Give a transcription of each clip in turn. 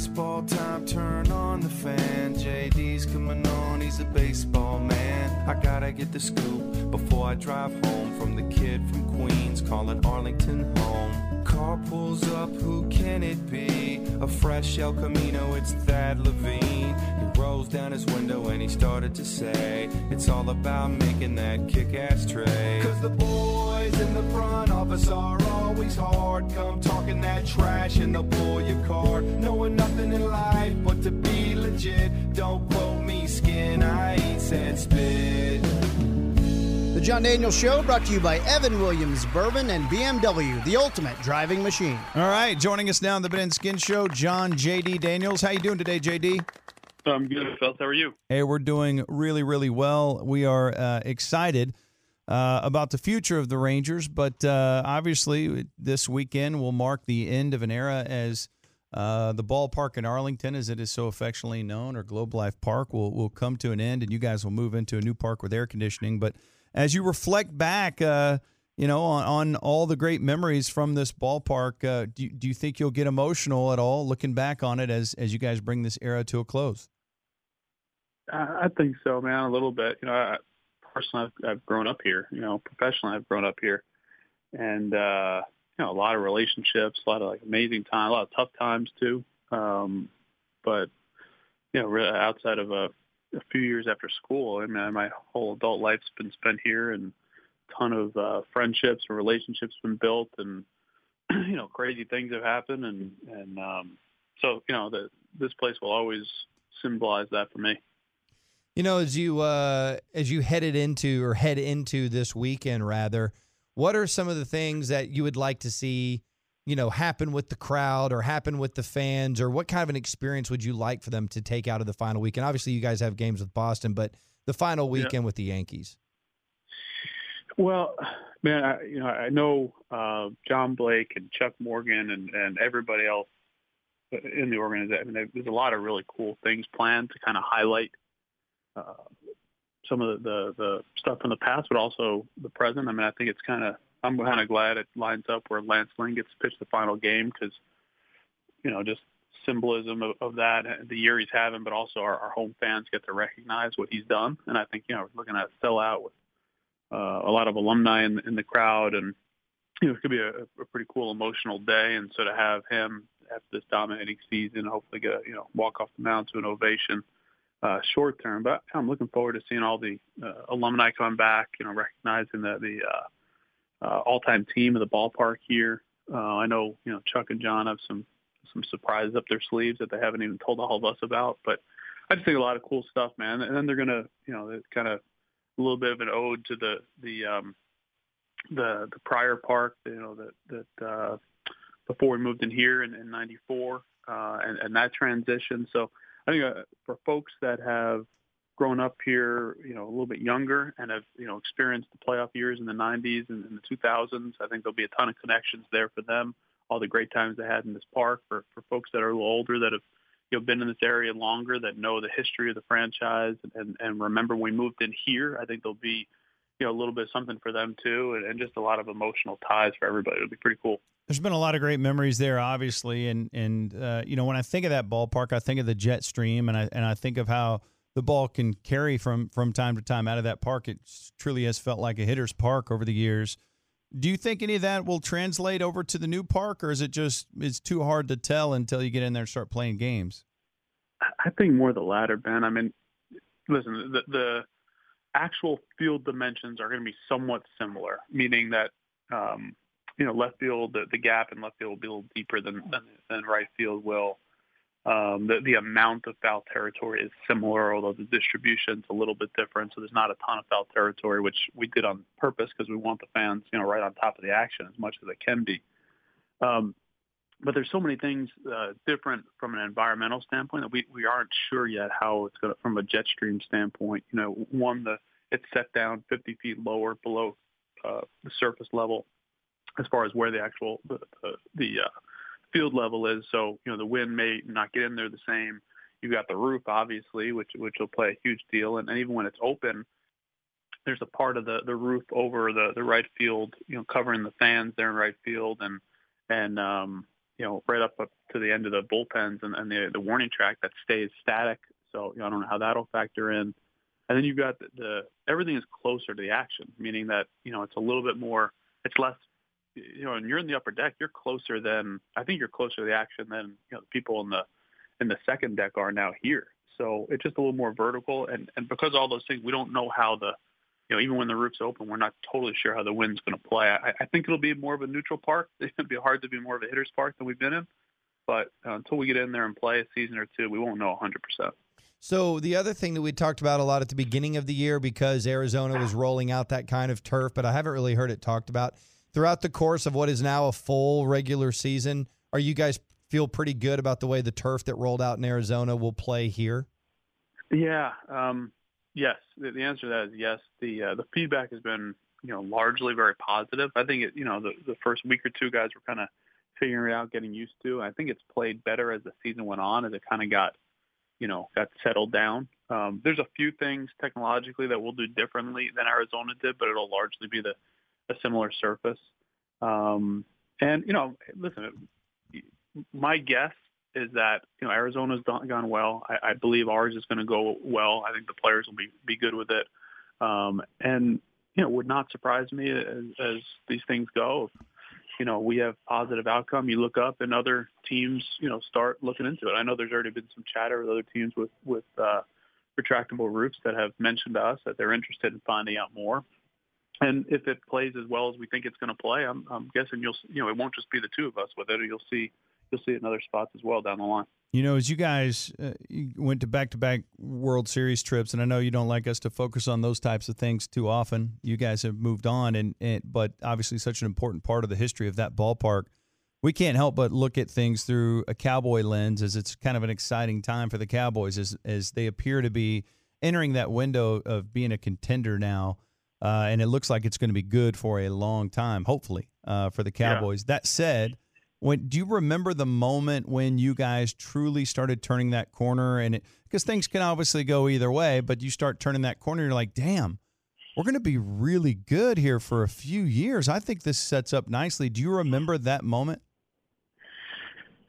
Baseball time, turn on the fan. JD's coming on, he's a baseball man. I gotta get the scoop before I drive home from the kid from Queens calling Arlington home. Car pulls up, who can it be? A fresh El Camino, it's Thad Levine. He rolls down his window and he started to say, It's all about making that kick ass trade. Cause the boys in the front office are always hard. Come talking that trash and they'll pull your card. Knowing nothing in life but to be legit. Don't quote me, skin, I ain't said spit. The Jon Daniels Show brought to you by Evan Williams Bourbon and BMW, the ultimate driving machine. All right, joining us now on the Ben and Skin Show, Jon J.D. Daniels. How you doing today, J.D.? I'm good, Phil. How are you? Hey, we're doing really, really well. We are uh, excited uh, about the future of the Rangers, but uh, obviously this weekend will mark the end of an era as uh, the ballpark in Arlington, as it is so affectionately known, or Globe Life Park, will will come to an end, and you guys will move into a new park with air conditioning. But as you reflect back, uh, you know, on, on, all the great memories from this ballpark, uh, do, do you think you'll get emotional at all looking back on it as as you guys bring this era to a close? I think so, man. A little bit. You know, I, personally, I've, I've grown up here. You know, professionally, I've grown up here, and uh, you know, a lot of relationships, a lot of like amazing time, a lot of tough times too. Um, but you know, really outside of a, a few years after school, I mean, my whole adult life's been spent here, and a ton of uh, friendships and relationships been built, and you know, crazy things have happened, and and um, so you know, that this place will always symbolize that for me. You know, as you uh, as you headed into or head into this weekend, rather, what are some of the things that you would like to see, you know, happen with the crowd or happen with the fans, or what kind of an experience would you like for them to take out of the final weekend? Obviously, you guys have games with Boston, but the final weekend yeah. with the Yankees. Well, man, I, you know, I know uh, John Blake and Chuck Morgan and, and everybody else in the organization. I mean, there's a lot of really cool things planned to kind of highlight uh, some of the, the, the stuff from the past, but also the present. I mean, I think it's kind of I'm kind of glad it lines up where Lance Lynn gets to pitch the final game because you know just symbolism of, of that the year he's having, but also our, our home fans get to recognize what he's done. And I think you know looking at a sellout with uh, a lot of alumni in, in the crowd, and you know it could be a, a pretty cool emotional day. And so to have him after this dominating season, hopefully get you know walk off the mound to an ovation uh, short term. But I'm looking forward to seeing all the uh, alumni come back. You know, recognizing the the uh, uh, all-time team of the ballpark here. Uh, I know you know Chuck and John have some some surprises up their sleeves that they haven't even told all of us about. But I just think a lot of cool stuff, man. And then they're gonna you know kind of a little bit of an ode to the the um, the the prior park. You know that that uh, before we moved in here in, in '94 uh, and, and that transition. So I think uh, for folks that have grown up here, you know, a little bit younger and have, you know, experienced the playoff years in the 90s and in the 2000s, I think there'll be a ton of connections there for them. All the great times they had in this park. For for folks that are a little older that have, you know, been in this area longer, that know the history of the franchise and and remember when we moved in here, I think there'll be, you know, a little bit of something for them too, and, and just a lot of emotional ties for everybody. It'll be pretty cool. There's been a lot of great memories there, obviously, and and uh, you know when I think of that ballpark, I think of the jet stream, and I and I think of how the ball can carry from from time to time out of that park. It truly has felt like a hitter's park over the years. Do you think any of that will translate over to the new park, or is it just it's too hard to tell until you get in there and start playing games? I think more the latter, Ben. I mean, listen, the, the actual field dimensions are going to be somewhat similar, meaning that um, you know, left field, the, the gap in left field will be a little deeper than than, than right field will. Um, the, the amount of foul territory is similar, although the distribution's a little bit different. So there's not a ton of foul territory, which we did on purpose because we want the fans, you know, right on top of the action as much as they can be. Um, but there's so many things uh, different from an environmental standpoint that we, we aren't sure yet how it's going to, from a jet stream standpoint. You know, one, the it's set down 50 feet lower below uh, the surface level as far as where the actual the, the, the uh, field level is. So you know the wind may not get in there the same. You've got the roof, obviously, which which will play a huge deal. And, and even when it's open, there's a part of the the roof over the the right field, you know, covering the fans there in right field, and and um, you know right up up to the end of the bullpens and, and the the warning track that stays static. So you know, I don't know how that'll factor in. And then you've got the, the everything is closer to the action, meaning that you know it's a little bit more, it's less you know, and you're in the upper deck, you're closer than I think you're closer to the action than you know the people in the in the second deck are now here. So it's just a little more vertical, and and because all those things, we don't know how the you know even when the roof's open, we're not totally sure how the wind's going to play. I, I think it'll be more of a neutral park. It's going to be hard to be more of a hitter's park than we've been in, but uh, until we get in there and play a season or two, we won't know 100 percent. So the other thing that we talked about a lot at the beginning of the year because Arizona was rolling out that kind of turf, but I haven't really heard it talked about throughout the course of what is now a full regular season, are you guys feel pretty good about the way the turf that rolled out in Arizona will play here? Yeah, um, yes. The, the, answer to that is yes. The uh, the feedback has been you know largely very positive. I think it you know the the first week or two guys were kind of figuring it out, getting used to. I think it's played better as the season went on, as it kind of got you know got settled down. Um, there's a few things technologically that we'll do differently than Arizona did, but it'll largely be the a similar surface. Um, and you know, listen, my guess is that you know Arizona's gone well. I, I believe ours is going to go well. I think the players will be be good with it. Um, and you know, would not surprise me as, as these things go. If, you know, we have positive outcome. You look up and other teams, you know, start looking into it. I know there's already been some chatter with other teams with with uh, retractable roofs that have mentioned to us that they're interested in finding out more and if it plays as well as we think it's going to play, I'm, I'm guessing you'll you know it won't just be the two of us with it. You'll see you'll see it in other spots as well down the line. You know, as you guys uh, you went to back-to-back World Series trips, and I know you don't like us to focus on those types of things too often. You guys have moved on, and, and but obviously such an important part of the history of that ballpark. We can't help but look at things through a Cowboy lens, as it's kind of an exciting time for the Cowboys, as as they appear to be entering that window of being a contender now uh, and it looks like it's going to be good for a long time, hopefully, uh, for the Cowboys. Yeah. That said, when do you remember the moment when you guys truly started turning that corner? And because things can obviously go either way, but you start turning that corner, you're like, damn, we're going to be really good here for a few years. I think this sets up nicely. Do you remember that moment?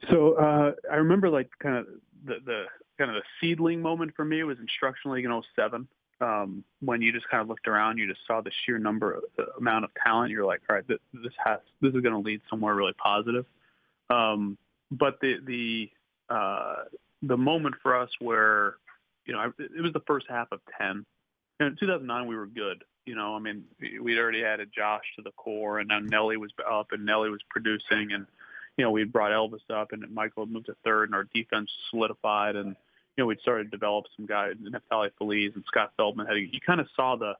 So uh, I remember like kind of the, the kind of the seedling moment for me was instructional league in 07 um, when you just kind of looked around, you just saw the sheer number, of, the amount of talent. You're like, all right, this, this has this is going to lead somewhere really positive. Um, but the the uh, the moment for us where you know I, it was the first half of ten. in 2009, we were good. You know, I mean, we'd already added Josh to the core, and now Nelly was up, and Nelly was producing, and you know, we had brought Elvis up, and Michael moved to third, and our defense solidified, and you know, we'd started to develop some guys, Neftali Feliz and Scott Feldman. Had you kind of saw the,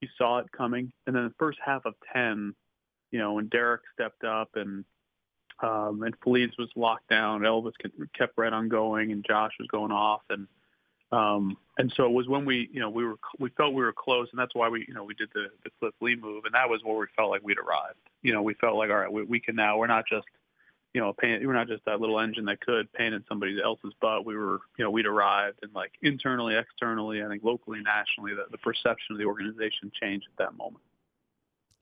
you saw it coming, and then the first half of ten, you know, when Derek stepped up and um, and Feliz was locked down, Elvis kept right on going, and Josh was going off, and um, and so it was when we, you know, we were we felt we were close, and that's why we, you know, we did the the Cliff Lee move, and that was where we felt like we'd arrived. You know, we felt like all right, we, we can now. We're not just you know, we're not just that little engine that could paint in somebody else's butt. We were, you know, we'd arrived and like internally, externally, I think locally, nationally, the, the perception of the organization changed at that moment.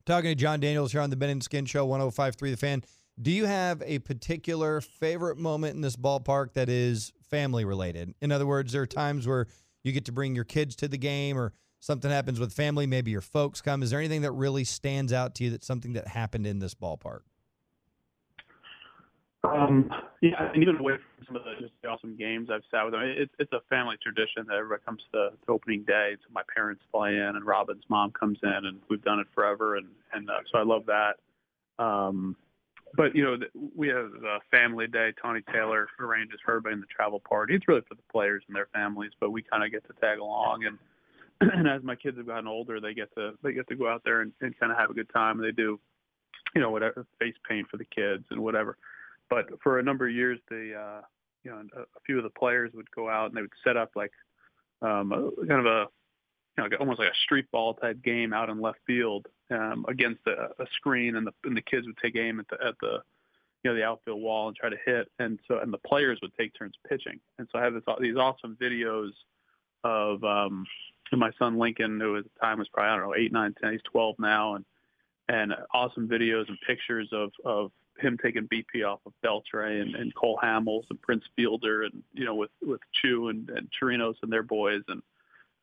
Talking to Jon Daniels here on the Ben and Skin Show, 105.3 The Fan. Do you have a particular favorite moment in this ballpark that is family related? In other words, there are times where you get to bring your kids to the game or something happens with family, maybe your folks come. Is there anything that really stands out to you that's something that happened in this ballpark? Um, yeah, and even away from some of the just awesome games I've sat with them, it's it's a family tradition that everybody comes to, to opening day. So my parents fly in, and Robin's mom comes in, and we've done it forever, and and uh, so I love that. Um, but you know, we have a family day. Tony Taylor arranges everybody in the travel party. It's really for the players and their families, but we kind of get to tag along. And and as my kids have gotten older, they get to they get to go out there and, and kind of have a good time. And they do you know, whatever face paint for the kids and whatever. But for a number of years, the uh, you know, a, a few of the players would go out and they would set up like um, a, kind of a you know, almost like a street ball type game out in left field um, against a, a screen, and the and the kids would take aim at the at the you know the outfield wall and try to hit, and so and the players would take turns pitching, and so I have this these awesome videos of um, my son Lincoln, who at the time was probably I don't know eight, nine, ten, he's twelve now, and and awesome videos and pictures of of him taking BP off of Beltre and, and Cole Hamels and Prince Fielder and you know with with Choo and, and Chirinos and their boys. And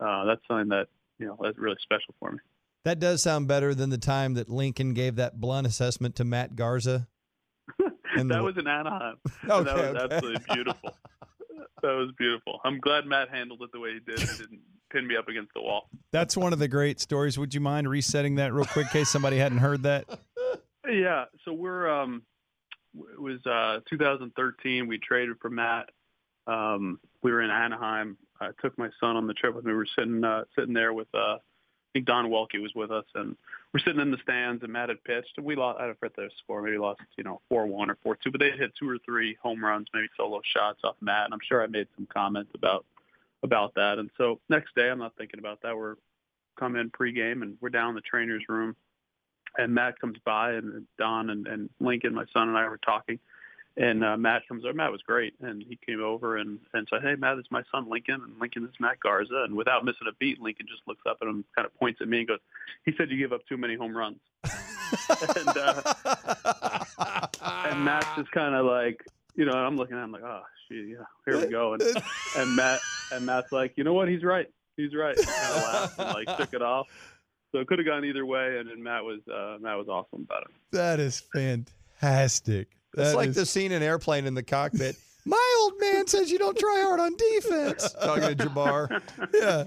uh, that's something that you know that's really special for me. That does sound better than the time that Lincoln gave that blunt assessment to Matt Garza. that the... was in Anaheim. Okay, that was okay. absolutely beautiful. that was beautiful. I'm glad Matt handled it the way he did. He didn't pin me up against the wall. That's one of the great stories. Would you mind resetting that real quick in case somebody hadn't heard that? Yeah. So we're um, it was uh 2013. We traded for Matt. Um, we were in Anaheim. I took my son on the trip with me. We were sitting uh, sitting there with uh, I think Don Welke was with us, and we're sitting in the stands. And Matt had pitched, and we lost. I don't forget the score. Maybe lost, you know, four one or four two. But they hit two or three home runs, maybe solo shots off Matt. And I'm sure I made some comments about about that. And so next day, I'm not thinking about that. We're come in pregame, and we're down in the trainer's room, and Matt comes by, and Don and, and Lincoln, my son, and I were talking and uh, Matt comes over. Matt was great, and he came over and and said, "Hey, Matt, is my son Lincoln, and Lincoln is Matt Garza." And without missing a beat, Lincoln just looks up at him, kind of points at me, and goes, "He said you give up too many home runs." and uh, and Matt's just kind of like, you know, I'm looking at him like, "Oh, shit, yeah, here we go." And and Matt and Matt's like, "You know what? He's right. He's right." And kind of laughed and like took it off. So it could have gone either way, and, and Matt was uh, Matt was awesome about it. That is fantastic. It's like is- the scene in Airplane in the cockpit. My old man says you don't try hard on defense. Talking to Jabbar. Yeah.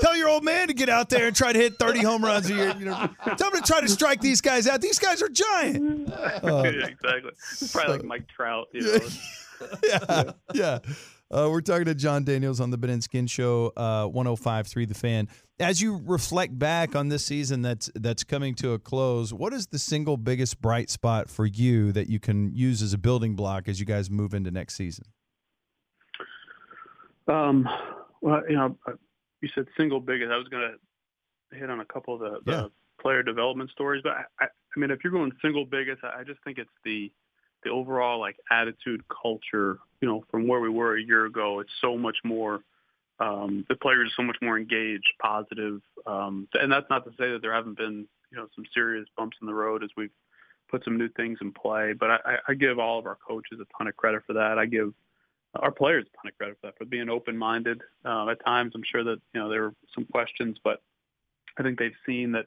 Tell your old man to get out there and try to hit 30 home runs a year. You know, tell him to try to strike these guys out. These guys are giant. Uh, exactly. It's probably like Mike Trout. You know. yeah. Yeah. Uh, we're talking to Jon Daniels on the Ben and Skin Show, uh, 105.3 The Fan. As you reflect back on this season that's that's coming to a close, what is the single biggest bright spot for you that you can use as a building block as you guys move into next season? Um, well, you know, uh, you said single biggest. I was going to hit on a couple of the, the Yeah. player development stories, but I, I, I mean, if you're going single biggest, I just think it's the the overall like attitude, culture. You know, from where we were a year ago, it's so much more. Um, the players are so much more engaged, positive, um, and that's not to say that there haven't been you know some serious bumps in the road as we've put some new things in play. But I, I- give all of our coaches a ton of credit for that. I give our players a ton of credit for that for being open-minded. Uh, at times, I'm sure that you know there were some questions, but I think they've seen that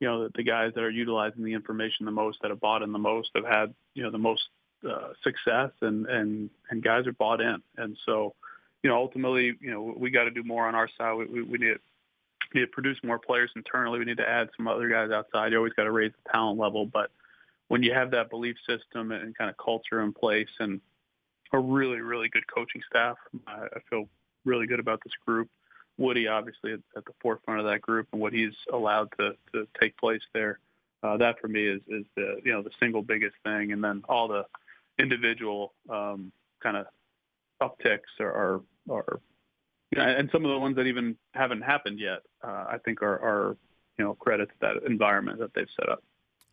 you know the guys that are utilizing the information the most, that have bought in the most, have had you know the most uh, success, and and and guys are bought in. And so, you know, ultimately, you know, we got to do more on our side. We, we, we need to need to produce more players internally. We need to add some other guys outside. You always got to raise the talent level, but when you have that belief system and kind of culture in place and a really, really good coaching staff. I, I feel really good about this group. Woody, obviously, at, at the forefront of that group and what he's allowed to, to take place there. Uh, that for me is, is the you know the single biggest thing, and then all the individual um, kind of upticks are, are, and some of the ones that even haven't happened yet. Uh, I think are, are you know credit to that environment that they've set up.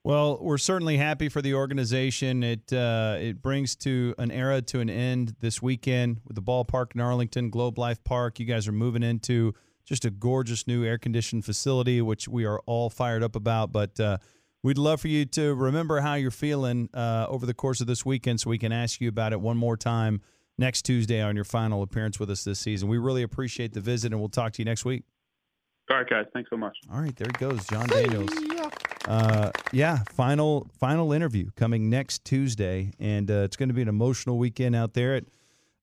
Well, we're certainly happy for the organization. It uh, it brings to an era to an end this weekend with the ballpark in Arlington, Globe Life Park. You guys are moving into just a gorgeous new air conditioned facility, which we are all fired up about. But uh, we'd love for you to remember how you're feeling uh, over the course of this weekend, so we can ask you about it one more time next Tuesday on your final appearance with us this season. We really appreciate the visit, and we'll talk to you next week. All right, guys. Thanks so much. All right, there he goes, Jon Daniels. Uh, yeah, final final interview coming next Tuesday, and uh, it's going to be an emotional weekend out there at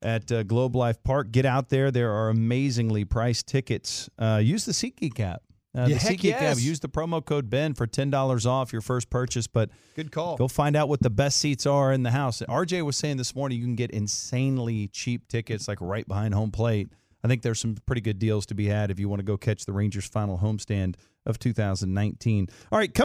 at uh, Globe Life Park. Get out there; there are amazingly priced tickets. Uh, use the SeatGeek app. Uh, Yeah, the SeatGeek app. Use the promo code Ben for ten dollars off your first purchase. But Good call. go find out what the best seats are in the house. RJ was saying this morning you can get insanely cheap tickets, like right behind home plate. I think there's some pretty good deals to be had if you want to go catch the Rangers' final homestand of 2019. All right, come.